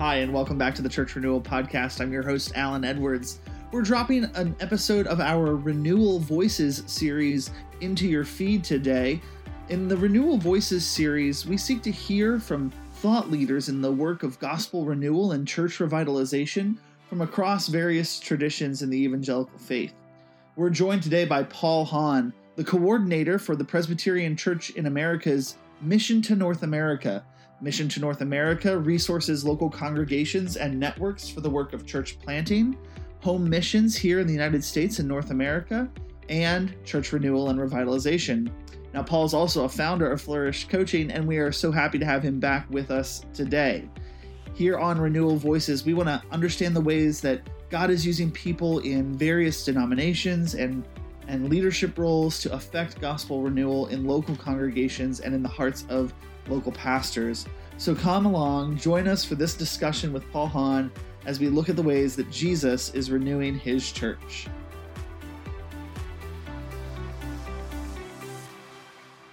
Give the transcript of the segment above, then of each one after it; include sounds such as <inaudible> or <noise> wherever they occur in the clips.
Hi, and welcome back to the Church Renewal Podcast. I'm your host, Allan Edwards. We're dropping an episode of our Renewal Voices series into your feed today. In the Renewal Voices series, we seek to hear from thought leaders in the work of gospel renewal and church revitalization from across various traditions in the evangelical faith. We're joined today by Paul Hahn, the coordinator for the Presbyterian Church in America's Mission to North America. Mission to North America resources local congregations and networks for the work of church planting, home missions here in the United States and North America, and church renewal and revitalization. Now, Paul is also a founder of Flourish Coaching, and we are so happy to have him back with us today. Here on Renewal Voices, we want to understand the ways that God is using people in various denominations and, and leadership roles to affect gospel renewal in local congregations and in the hearts of local pastors. So come along, join us for this discussion with Paul Hahn as we look at the ways that Jesus is renewing his church.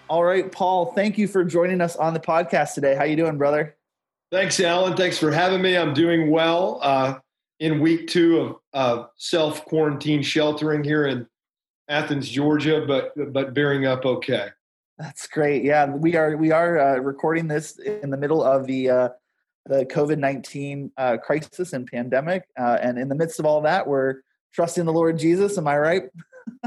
All right, Paul, thank you for joining us on the podcast today. How you doing, brother? Thanks, Allan. Thanks for having me. I'm doing well. Uh, in week two of uh, self quarantine sheltering here in Athens, Georgia, but but bearing up okay. That's great. Yeah, we are we are uh, recording this in the middle of the uh, the COVID nineteen uh, crisis and pandemic, uh, and in the midst of all that, we're trusting the Lord Jesus. Am I right?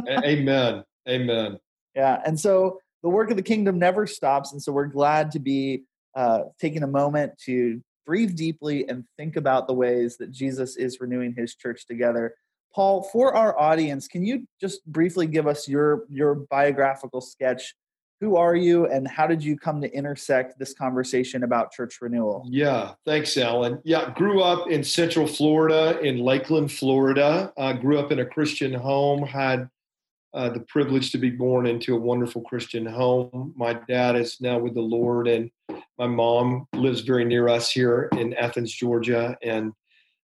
Amen. Amen. Yeah, and so the work of the kingdom never stops, and so we're glad to be uh, taking a moment to breathe deeply and think about the ways that Jesus is renewing His church together. Paul, for our audience, can you just briefly give us your your biographical sketch who are you and how did you come to intersect this conversation about church renewal? Yeah thanks allan. Yeah grew up in central florida in lakeland florida. Uh, grew up in a christian home had uh, the privilege to be born into a wonderful christian home. My dad is now with the lord and my mom lives very near us here in athens georgia and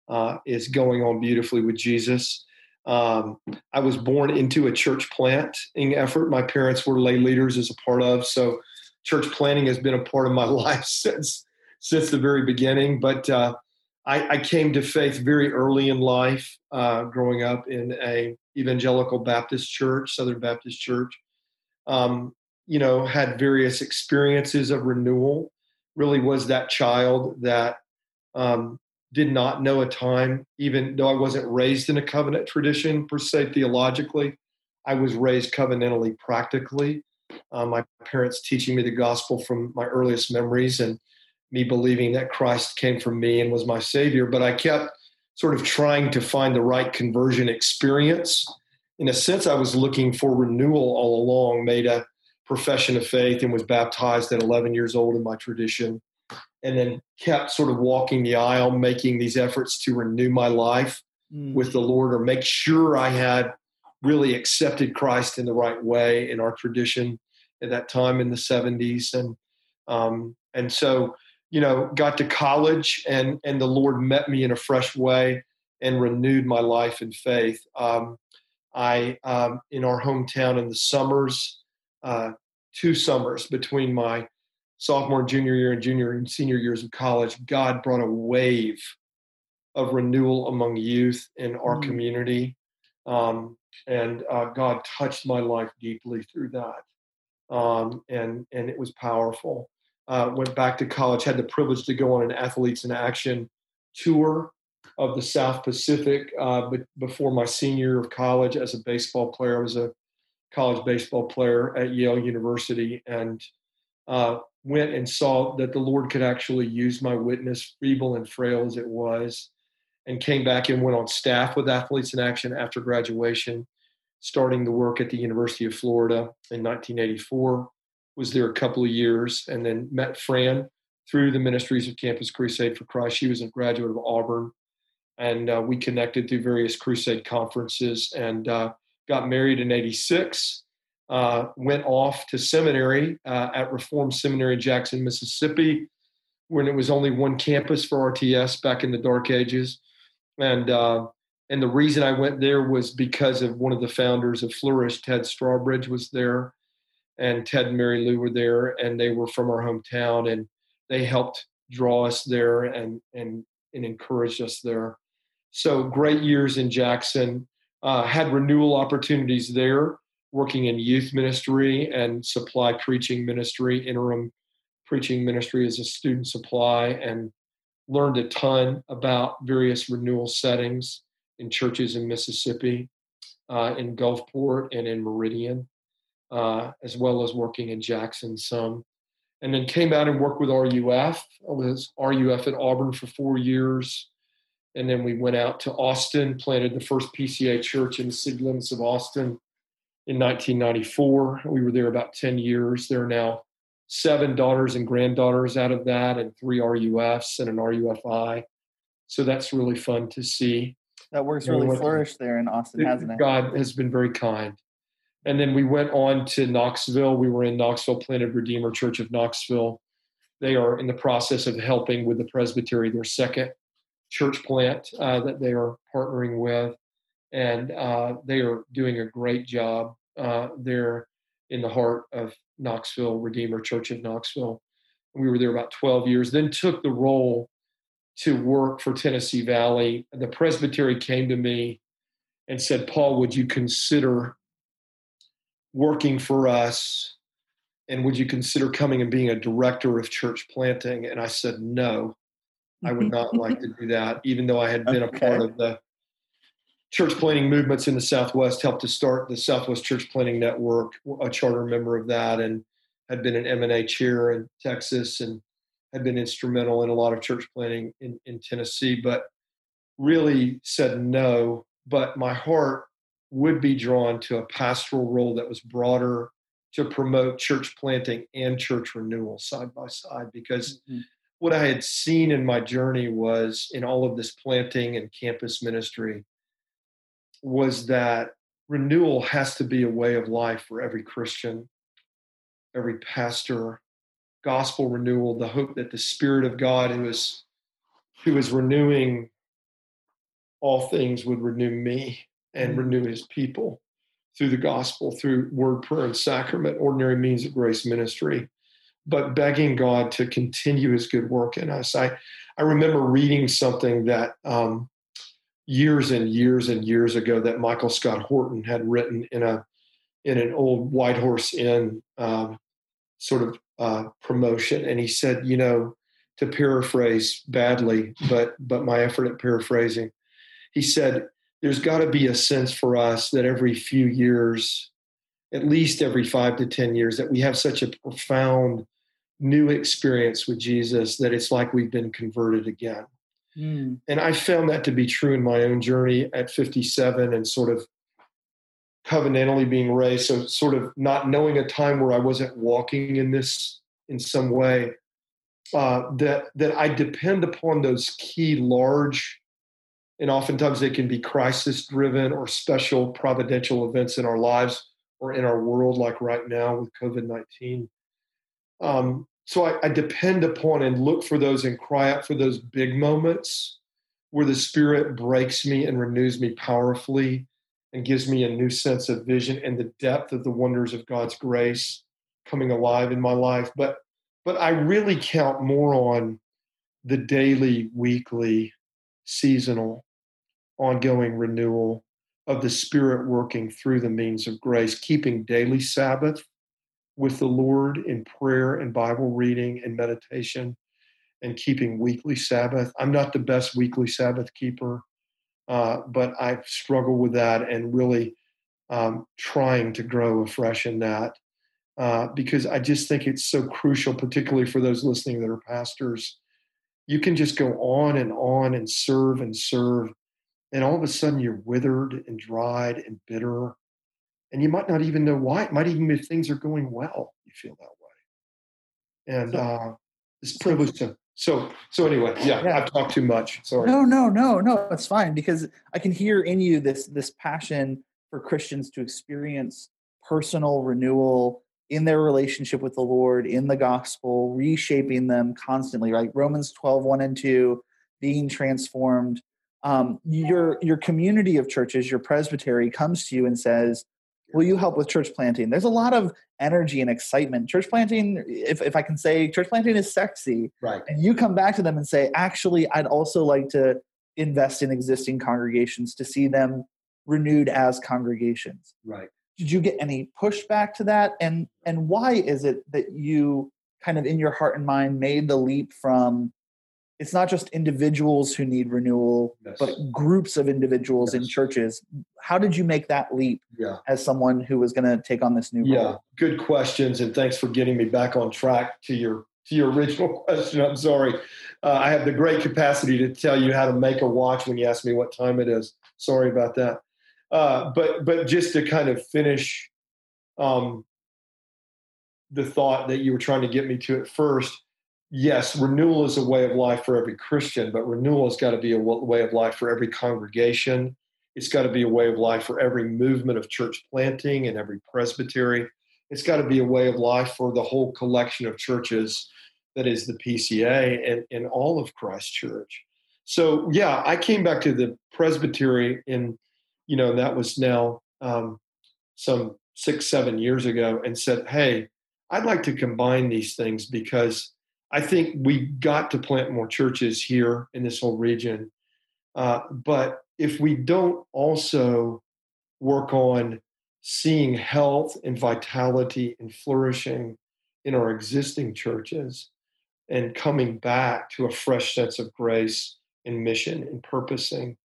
uh, is going on beautifully with jesus um, I was born into a church planting effort. My parents were lay leaders as a part of, so church planting has been a part of my <laughs> life since since the very beginning. But uh, I, I, came to faith very early in life, uh, growing up in a evangelical Baptist church, Southern Baptist church. Um, you know, had various experiences of renewal. Really was that child that um, did not know a time, even though I wasn't raised in a covenant tradition per se theologically. I was raised covenantally practically. Uh, my parents teaching me the gospel from my earliest memories and me believing that Christ came from me and was my savior. But I kept sort of trying to find the right conversion experience. In a sense, I was looking for renewal all along, made a profession of faith and was baptized at 11 years old in my tradition and then kept sort of walking the aisle, making these efforts to renew my life mm. with the Lord or make sure I had really accepted Christ in the right way in our tradition at that time in the 70s. And um, and so, you know, got to college and and the Lord met me in a fresh way and renewed my life in faith. Um, I um, in our hometown in the summers, uh, two summers between my sophomore, junior year, and junior and senior years of college, God brought a wave of renewal among youth in our mm. community. Um, and uh, God touched my life deeply through that. Um, and, and it was powerful. Uh, went back to college, had the privilege to go on an Athletes in Action tour of the South Pacific uh, but before my senior year of college as a baseball player. I was a college baseball player at Yale University and uh, went and saw that the Lord could actually use my witness, feeble and frail as it was, and came back and went on staff with Athletes in Action after graduation, starting the work at the University of Florida in 1984. Was there a couple of years, and then met Fran through the ministries of Campus Crusade for Christ. She was a graduate of Auburn, and uh, we connected through various crusade conferences and uh, got married in '86 uh, went off to seminary uh, at Reformed Seminary, Jackson, Mississippi, when it was only one campus for RTS back in the dark ages. And uh, and the reason I went there was because of one of the founders of Flourish, Ted Strawbridge, was there, and Ted and Mary Lou were there, and they were from our hometown, and they helped draw us there and and and encouraged us there. So great years in Jackson. Uh, had renewal opportunities there, working in youth ministry and supply preaching ministry, interim preaching ministry as a student supply, and learned a ton about various renewal settings in churches in Mississippi, uh, in Gulfport, and in Meridian, uh, as well as working in Jackson some. And then came out and worked with RUF. I was RUF at Auburn for four years. And then we went out to Austin, planted the first PCA church in the city limits of Austin in 1994. We were there about 10 years. There are now seven daughters and granddaughters out of that, and three RUFs and an RUFI. So that's really fun to see. That works really flourished there in Austin, hasn't it? God has been very kind. And then we went on to Knoxville. We were in Knoxville, planted Redeemer Church of Knoxville. They are in the process of helping with the presbytery, their second church plant uh, that they are partnering with. And uh, they are doing a great job. Uh, they're in the heart of Knoxville, Redeemer Church of Knoxville. We were there about 12 years, then took the role to work for Tennessee Valley. The presbytery came to me and said, Paul, would you consider working for us? And would you consider coming and being a director of church planting? And I said, no, I would not like to do that, even though I had been okay. a part of the church planting movements in the Southwest, helped to start the Southwest Church Planting Network, a charter member of that, and had been an MNA chair in Texas and had been instrumental in a lot of church planting in, in Tennessee, but really said no. But my heart would be drawn to a pastoral role that was broader to promote church planting and church renewal side by side because mm-hmm. what I had seen in my journey was in all of this planting and campus ministry was that renewal has to be a way of life for every Christian, every pastor, gospel renewal, the hope that the Spirit of God who is who is renewing all things would renew me and mm-hmm. renew his people through the gospel, through word, prayer, and sacrament, ordinary means of grace ministry, but begging God to continue his good work in us. I, I remember reading something that um, years and years and years ago that Michael Scott Horton had written in a in an old White Horse Inn um, sort of uh, promotion, and he said, you know, to paraphrase badly, but but my effort at paraphrasing, he said, there's got to be a sense for us that every few years, at least every five to ten years, that we have such a profound new experience with Jesus that it's like we've been converted again Mm. And I found that to be true in my own journey at 57 and sort of covenantally being raised. So, sort of not knowing a time where I wasn't walking in this in some way. Uh, that that I depend upon those key large, and oftentimes they can be crisis driven or special providential events in our lives or in our world, like right now with COVID nineteen. Um, so I, I, depend upon and look for those and cry out for those big moments where the spirit breaks me and renews me powerfully and gives me a new sense of vision and the depth of the wonders of god's grace coming alive in my life. But but i really count more on the daily weekly seasonal ongoing renewal of the spirit working through the means of grace keeping daily sabbath with the Lord in prayer and Bible reading and meditation and keeping weekly Sabbath. I'm not the best weekly Sabbath keeper, uh, but I struggle with that and really um, trying to grow afresh in that uh, because I just think it's so crucial, particularly for those listening that are pastors. You can just go on and on and serve and serve, and all of a sudden you're withered and dried and bitter and you might not even know why. It might even be things are going well, you feel that way. And uh, it's privileged to. So, so anyway, yeah, yeah, I've talked too much. Sorry. No, no, no, no. It's fine because I can hear in you this this passion for Christians to experience personal renewal in their relationship with the Lord, in the gospel, reshaping them constantly. Right, Romans 12, 1 and two, being transformed. Um, your your community of churches, your presbytery, comes to you and says, Will you help with church planting? There's a lot of energy and excitement. Church planting, if, if I can say, church planting is sexy. Right. And you come back to them and say, actually, I'd also like to invest in existing congregations to see them renewed as congregations. Right. Did you get any pushback to that? And and why is it that you kind of in your heart and mind made the leap from it's not just individuals who need renewal, yes. but groups of individuals yes. in churches. How did you make that leap yeah. as someone who was going to take on this new yeah. role? Good questions, and thanks for getting me back on track to your to your original <laughs> question. I'm sorry. Uh, I have the great capacity to tell you how to make a watch when you ask me what time it is. Sorry about that. Uh, but but just to kind of finish um, the thought that you were trying to get me to at first yes, renewal is a way of life for every Christian, but renewal has got to be a way of life for every congregation. It's got to be a way of life for every movement of church planting and every presbytery. It's got to be a way of life for the whole collection of churches that is the PCA and, and all of Christ Church. So, yeah, I came back to the presbytery in, you know, that was now um, some six, seven years ago and said, hey, I'd like to combine these things because I think we got to plant more churches here in this whole region. Uh, but if we don't also work on seeing health and vitality and flourishing in our existing churches and coming back to a fresh sense of grace and mission and purposing,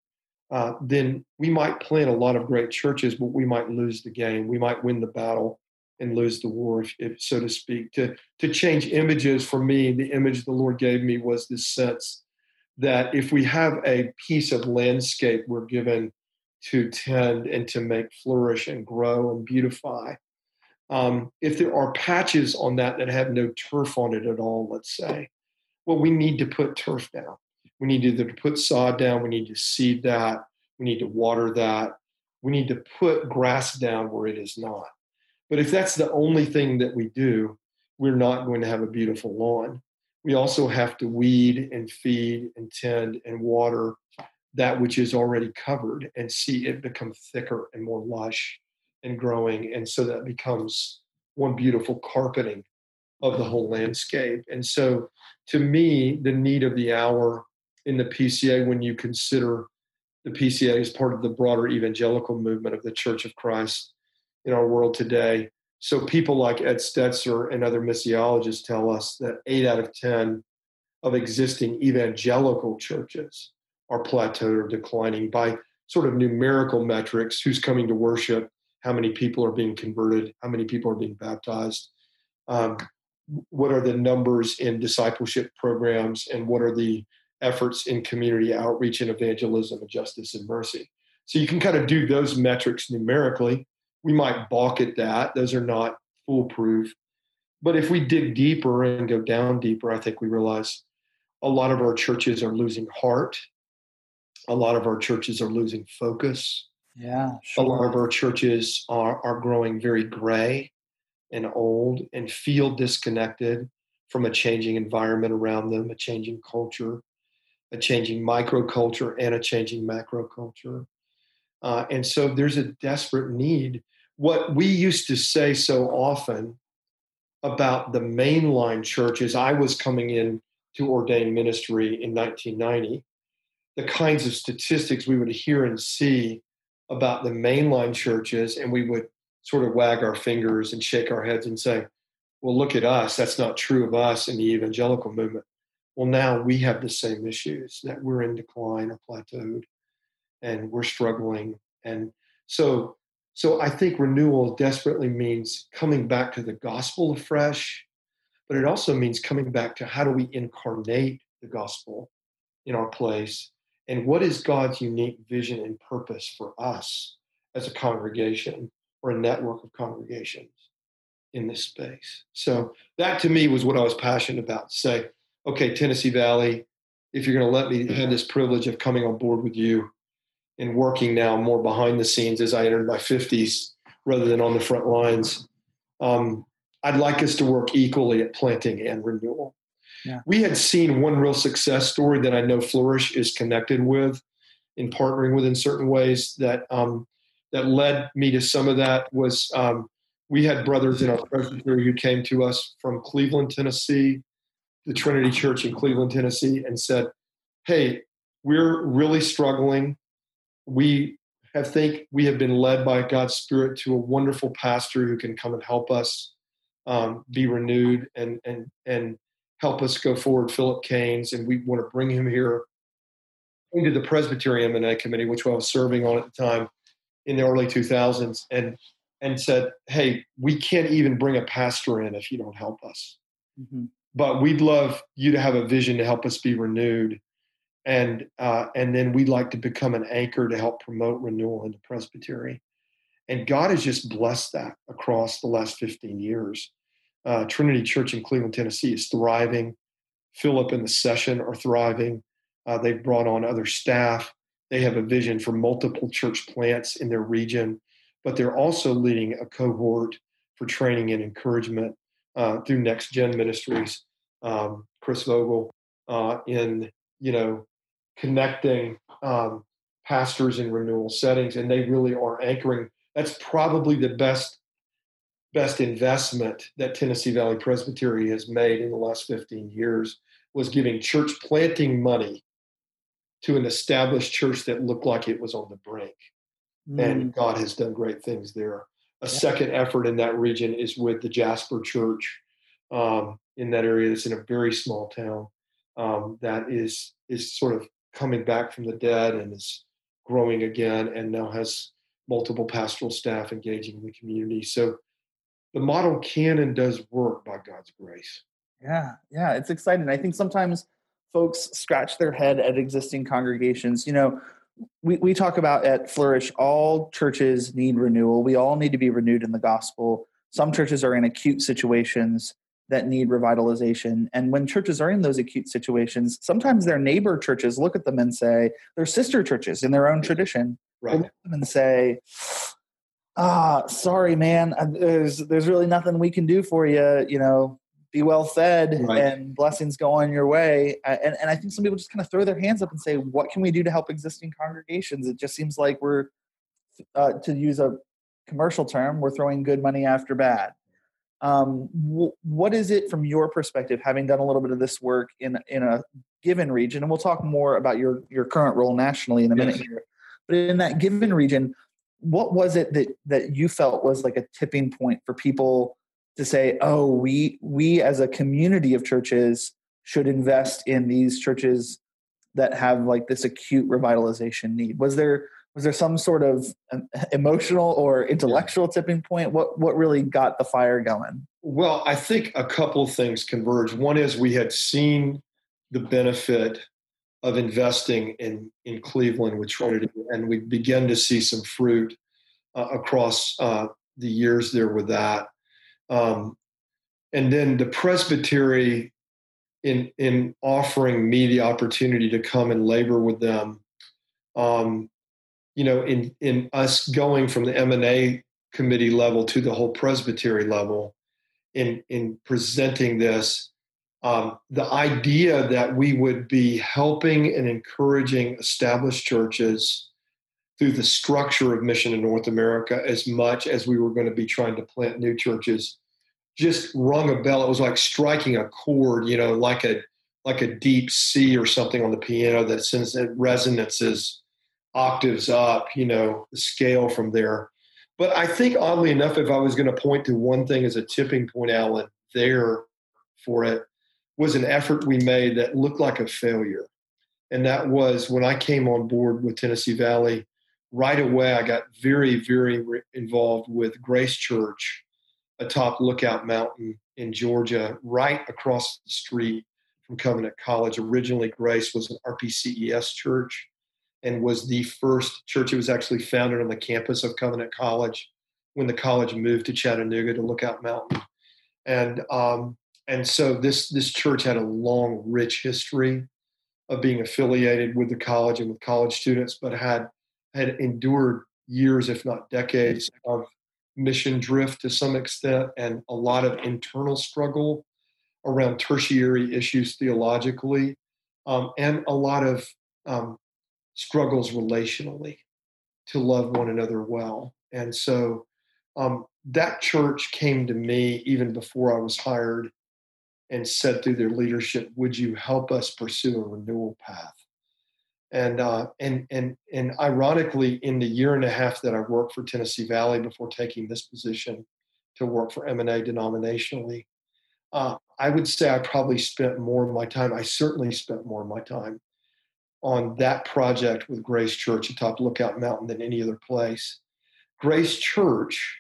uh, then we might plant a lot of great churches, but we might lose the game. We might win the battle and lose the war, if, if, so to speak. To to change images for me, the image the Lord gave me was this sense that if we have a piece of landscape we're given to tend and to make flourish and grow and beautify, um, if there are patches on that that have no turf on it at all, let's say, well, we need to put turf down. We need either to put sod down, we need to seed that, we need to water that, we need to put grass down where it is not. But if that's the only thing that we do, we're not going to have a beautiful lawn. We also have to weed and feed and tend and water that which is already covered and see it become thicker and more lush and growing. And so that becomes one beautiful carpeting of the whole landscape. And so to me, the need of the hour in the PCA, when you consider the PCA as part of the broader evangelical movement of the Church of Christ, in our world today. So people like Ed Stetzer and other missiologists tell us that eight out of 10 of existing evangelical churches are plateaued or declining by sort of numerical metrics who's coming to worship, how many people are being converted, how many people are being baptized, um, what are the numbers in discipleship programs, and what are the efforts in community outreach and evangelism and justice and mercy. So you can kind of do those metrics numerically we might balk at that. Those are not foolproof. But if we dig deeper and go down deeper, I think we realize a lot of our churches are losing heart. A lot of our churches are losing focus. Yeah. Sure. A lot of our churches are, are growing very gray and old and feel disconnected from a changing environment around them, a changing culture, a changing microculture, and a changing macroculture. Uh, and so there's a desperate need what we used to say so often about the mainline churches, I was coming in to ordain ministry in 1990, the kinds of statistics we would hear and see about the mainline churches, and we would sort of wag our fingers and shake our heads and say, well, look at us. That's not true of us in the evangelical movement. Well, now we have the same issues that we're in decline or plateaued and we're struggling. And so so I think renewal desperately means coming back to the gospel afresh, but it also means coming back to how do we incarnate the gospel in our place and what is God's unique vision and purpose for us as a congregation or a network of congregations in this space. So that to me was what I was passionate about. Say, okay, Tennessee Valley, if you're going to let me have this privilege of coming on board with you, and working now more behind the scenes as I entered my 50s rather than on the front lines. Um, I'd like us to work equally at planting and renewal. Yeah. We had seen one real success story that I know Flourish is connected with in partnering with in certain ways that um, that led me to some of that was um, we had brothers in our presbytery who came to us from Cleveland, Tennessee, the Trinity Church in Cleveland, Tennessee, and said, "Hey, we're really struggling. We have think we have been led by God's Spirit to a wonderful pastor who can come and help us um, be renewed and and and help us go forward, Philip Keynes, and we want to bring him here into the Presbyterian MNA committee, which I was serving on at the time in the early 2000s, and and said, "Hey, we can't even bring a pastor in if you don't help us. Mm-hmm. But we'd love you to have a vision to help us be renewed." And uh, and then we'd like to become an anchor to help promote renewal in the presbytery. And god has just blessed that across the last 15 years. Uh, trinity church in cleveland tennessee is thriving. Philip and the session are thriving. Uh, they've brought on other staff. They have a vision for multiple church plants in their region but they're also leading a cohort for training and encouragement uh, through next gen ministries. Um, chris vogel uh, in you know connecting um, pastors in renewal settings, and they really are anchoring. That's probably the best best investment that Tennessee Valley Presbytery has made in the last 15 years was giving church planting money to an established church that looked like it was on the brink. Mm. And God has done great things there. A yeah. second effort in that region is with the Jasper Church um, in that area. That's in a very small town um, that is is sort of coming back from the dead and is growing again and now has multiple pastoral staff engaging in the community. So the model can and does work by God's grace. Yeah, yeah, it's exciting. I think sometimes folks scratch their head at existing congregations. You know, we, we talk about at Flourish, all churches need renewal. We all need to be renewed in the gospel. Some churches are in acute situations that need revitalization. And when churches are in those acute situations, sometimes their neighbor churches look at them and say, they're sister churches in their own tradition. Right. Look at them and say, ah, sorry, man, uh, there's there's really nothing we can do for you. You know, be well fed right. and blessings go on your way. And, and I think some people just kind of throw their hands up and say, what can we do to help existing congregations? It just seems like we're, uh, to use a commercial term, we're throwing good money after bad. Um, w- what is it from your perspective, having done a little bit of this work in in a given region, and we'll talk more about your your current role nationally in a minute here. But in that given region, what was it that that you felt was like a tipping point for people to say, "Oh, we we as a community of churches should invest in these churches that have like this acute revitalization need"? Was there was there some sort of um, emotional or intellectual tipping point? What what really got the fire going? Well i think a couple of things converged. One is we had seen the benefit of investing in in cleveland with trinity and we began to see some fruit uh, across uh, the years there with that. Um, and then the presbytery in in offering me the opportunity to come and labor with them um, you know, in in us going from the M and A committee level to the whole presbytery level, in in presenting this, um, the idea that we would be helping and encouraging established churches through the structure of mission in North America as much as we were going to be trying to plant new churches just rung a bell. It was like striking a chord, you know, like a like a deep C or something on the piano that sends that resonances octaves up, you know, the scale from there. But I think, oddly enough, if I was going to point to one thing as a tipping point, Allan, there for it was an effort we made that looked like a failure. And that was when I came on board with Tennessee Valley, right away, I got very, very re- involved with Grace Church atop Lookout Mountain in Georgia, right across the street from Covenant College. Originally, Grace was an RPCES church and was the first church. It was actually founded on the campus of Covenant College when the college moved to Chattanooga to Lookout Mountain, and um, and so this this church had a long, rich history of being affiliated with the college and with college students, but had had endured years, if not decades, of mission drift to some extent, and a lot of internal struggle around tertiary issues theologically, um, and a lot of um, struggles relationally. to love one another well. And so um, that church came to me even before I was hired and said through their leadership, "Would you help us pursue a renewal path?" And uh, and and and ironically, in the year and a half that I worked for Tennessee Valley before taking this position to work for MNA denominationally, uh, I would say I probably spent more of my time. I certainly spent more of my time on that project with Grace Church atop Lookout Mountain than any other place. Grace Church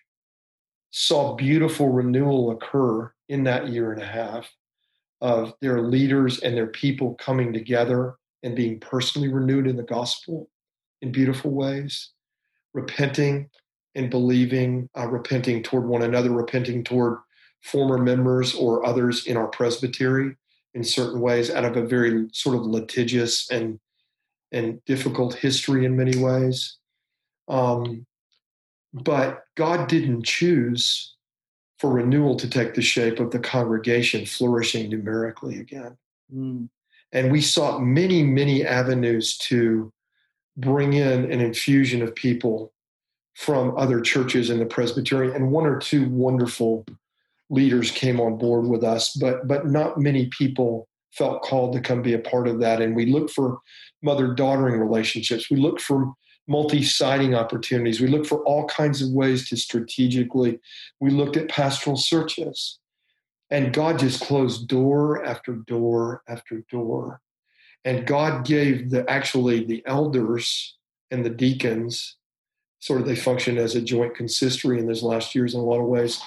saw beautiful renewal occur in that year and a half of their leaders and their people coming together and being personally renewed in the gospel in beautiful ways, repenting and believing, uh, repenting toward one another, repenting toward former members or others in our presbytery in certain ways out of a very sort of litigious and and difficult history in many ways. Um, but God didn't choose for renewal to take the shape of the congregation flourishing numerically again. Mm. And we sought many, many avenues to bring in an infusion of people from other churches in the Presbyterian. And one or two wonderful leaders came on board with us, but but not many people felt called to come be a part of that. And we looked for mother daughtering relationships. We look for multi-siding opportunities. We look for all kinds of ways to strategically. We looked at pastoral searches. And God just closed door after door after door. And God gave the actually the elders and the deacons, sort of they function as a joint consistory in those last years in a lot of ways,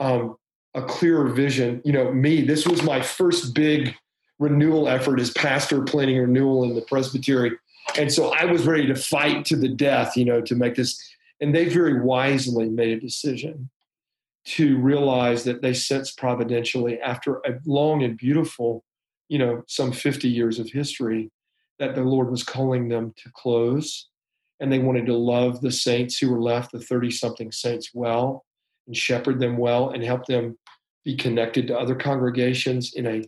um, a clearer vision. You know, me, this was my first big renewal effort as pastor planning renewal in the presbytery and so I was ready to fight to the death, you know, to make this. And they very wisely made a decision to realize that they sensed providentially after a long and beautiful, you know, some 50 years of history, that the Lord was calling them to close. And they wanted to love the saints who were left, the 30 something saints, well and shepherd them well and help them be connected to other congregations in a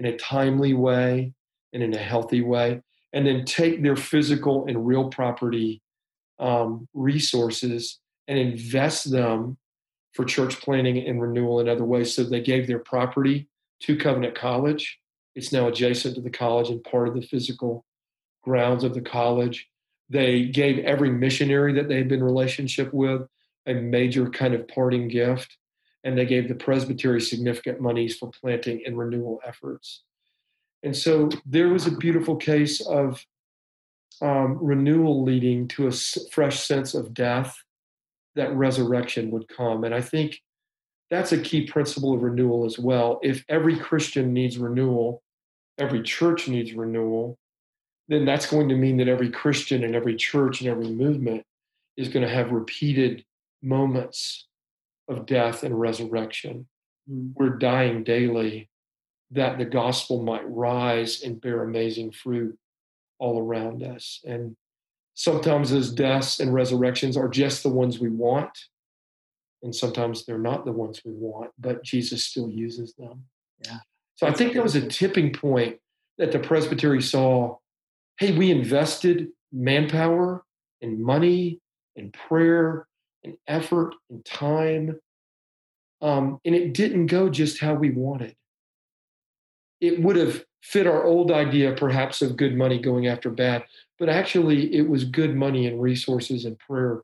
in a timely way and in a healthy way and then take their physical and real property um, resources and invest them for church planning and renewal in other ways. So they gave their property to Covenant College. It's now adjacent to the college and part of the physical grounds of the college. They gave every missionary that they had been relationship with a major kind of parting gift, and they gave the presbytery significant monies for planting and renewal efforts. And so there was a beautiful case of um, renewal leading to a fresh sense of death, that resurrection would come. And I think that's a key principle of renewal as well. If every Christian needs renewal, every church needs renewal, then that's going to mean that every Christian and every church and every movement is going to have repeated moments of death and resurrection. Mm. We're dying daily that the gospel might rise and bear amazing fruit all around us. And sometimes those deaths and resurrections are just the ones we want. And sometimes they're not the ones we want, but Jesus still uses them. Yeah. So I think that was a tipping point that the presbytery saw hey, we invested manpower and money and prayer and effort and time. Um, and it didn't go just how we wanted it would have fit our old idea perhaps of good money going after bad, but actually it was good money and resources and prayer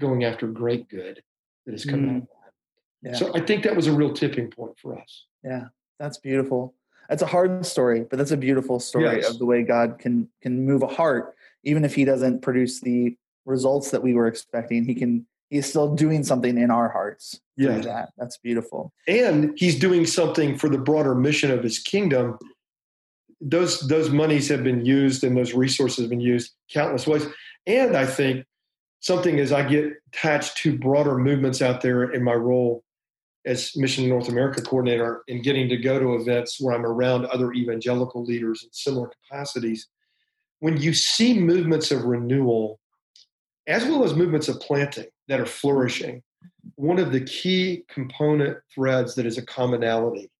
going after great good that has come mm. out of that. Yeah. So I think that was a real tipping point for us. Yeah, that's beautiful. That's a hard story, but that's a beautiful story yes. of the way God can can move a heart, even if He doesn't produce the results that we were expecting. He can he's still doing something in our hearts yeah. that. That's beautiful. And he's doing something for the broader mission of his kingdom. Those those monies have been used and those resources have been used countless ways. And i think something as i get attached to broader movements out there in my role as mission north america coordinator and getting to go to events where i'm around other evangelical leaders in similar capacities. When you see movements of renewal as well as movements of planting that are flourishing, one of the key component threads that is a commonality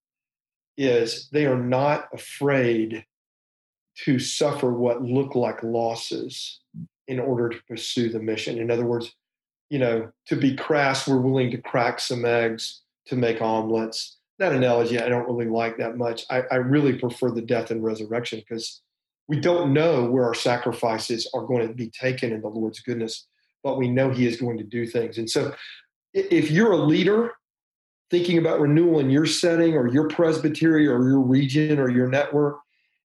is they are not afraid to suffer what look like losses in order to pursue the mission. In other words, you know, to be crass, we're willing to crack some eggs to make omelets. That analogy I don't really like that much. I, I really prefer the death and resurrection because we don't know where our sacrifices are going to be taken in the Lord's goodness, but we know He is going to do things. And so, if you're a leader thinking about renewal in your setting or your presbytery or your region or your network,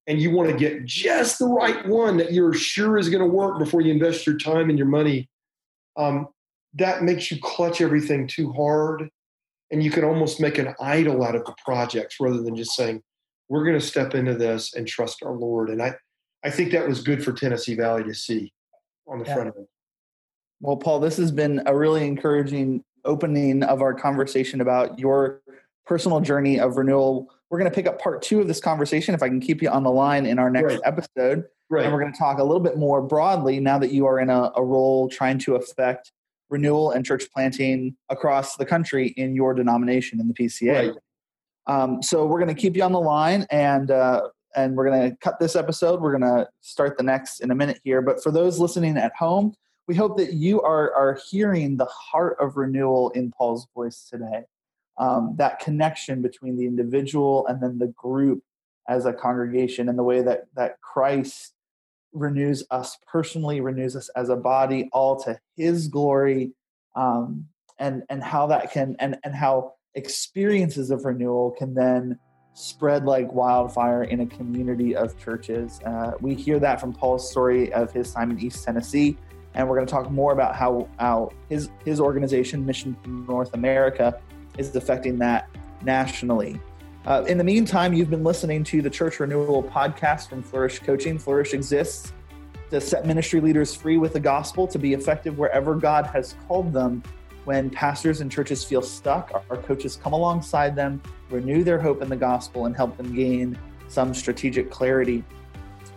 and you want to get just the right one that you're sure is going to work before you invest your time and your money, um, that makes you clutch everything too hard. And you can almost make an idol out of the projects rather than just saying, we're going to step into this and trust our Lord. And I, I think that was good for Tennessee Valley to see on the yeah. front end. Well, Paul, this has been a really encouraging opening of our conversation about your personal journey of renewal. We're going to pick up part two of this conversation if I can keep you on the line in our next right. episode. Right. And we're going to talk a little bit more broadly now that you are in a, a role trying to affect renewal and church planting across the country in your denomination in the PCA. Right. Um, so we're going to keep you on the line and uh, and we're going to cut this episode. We're going to start the next in a minute here. But for those listening at home, we hope that you are, are hearing the heart of renewal in Paul's voice today. Um, that connection between the individual and then the group as a congregation and the way that, that Christ renews us personally, renews us as a body, all to his glory, um, and, and how that can, and, and how experiences of renewal can then spread like wildfire in a community of churches. Uh, we hear that from Paul's story of his time in East Tennessee and we're going to talk more about how, how his, his organization, Mission North America, is affecting that nationally. Uh, in the meantime, you've been listening to the Church Renewal podcast from Flourish Coaching. Flourish exists to set ministry leaders free with the gospel to be effective wherever God has called them. When pastors and churches feel stuck, our coaches come alongside them, renew their hope in the gospel, and help them gain some strategic clarity.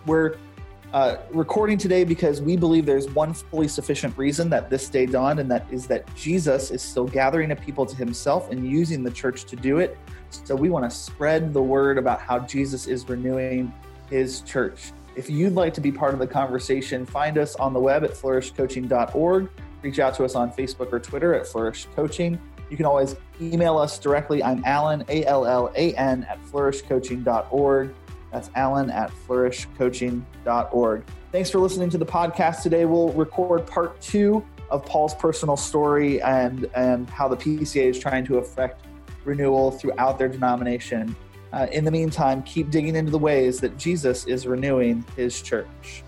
We're uh, recording today because we believe there's one fully sufficient reason that this day dawned, and that is that Jesus is still gathering a people to himself and using the church to do it. So we want to spread the word about how Jesus is renewing his church. If you'd like to be part of the conversation, find us on the web at flourishcoaching.org. Reach out to us on Facebook or Twitter at Flourish Coaching. You can always email us directly. I'm Allan, A L L A N, at flourishcoaching.org. That's Allan at flourishcoaching.org. Thanks for listening to the podcast today. We'll record part two of Paul's personal story and, and how the PCA is trying to affect renewal throughout their denomination. Uh, in the meantime, keep digging into the ways that Jesus is renewing his church.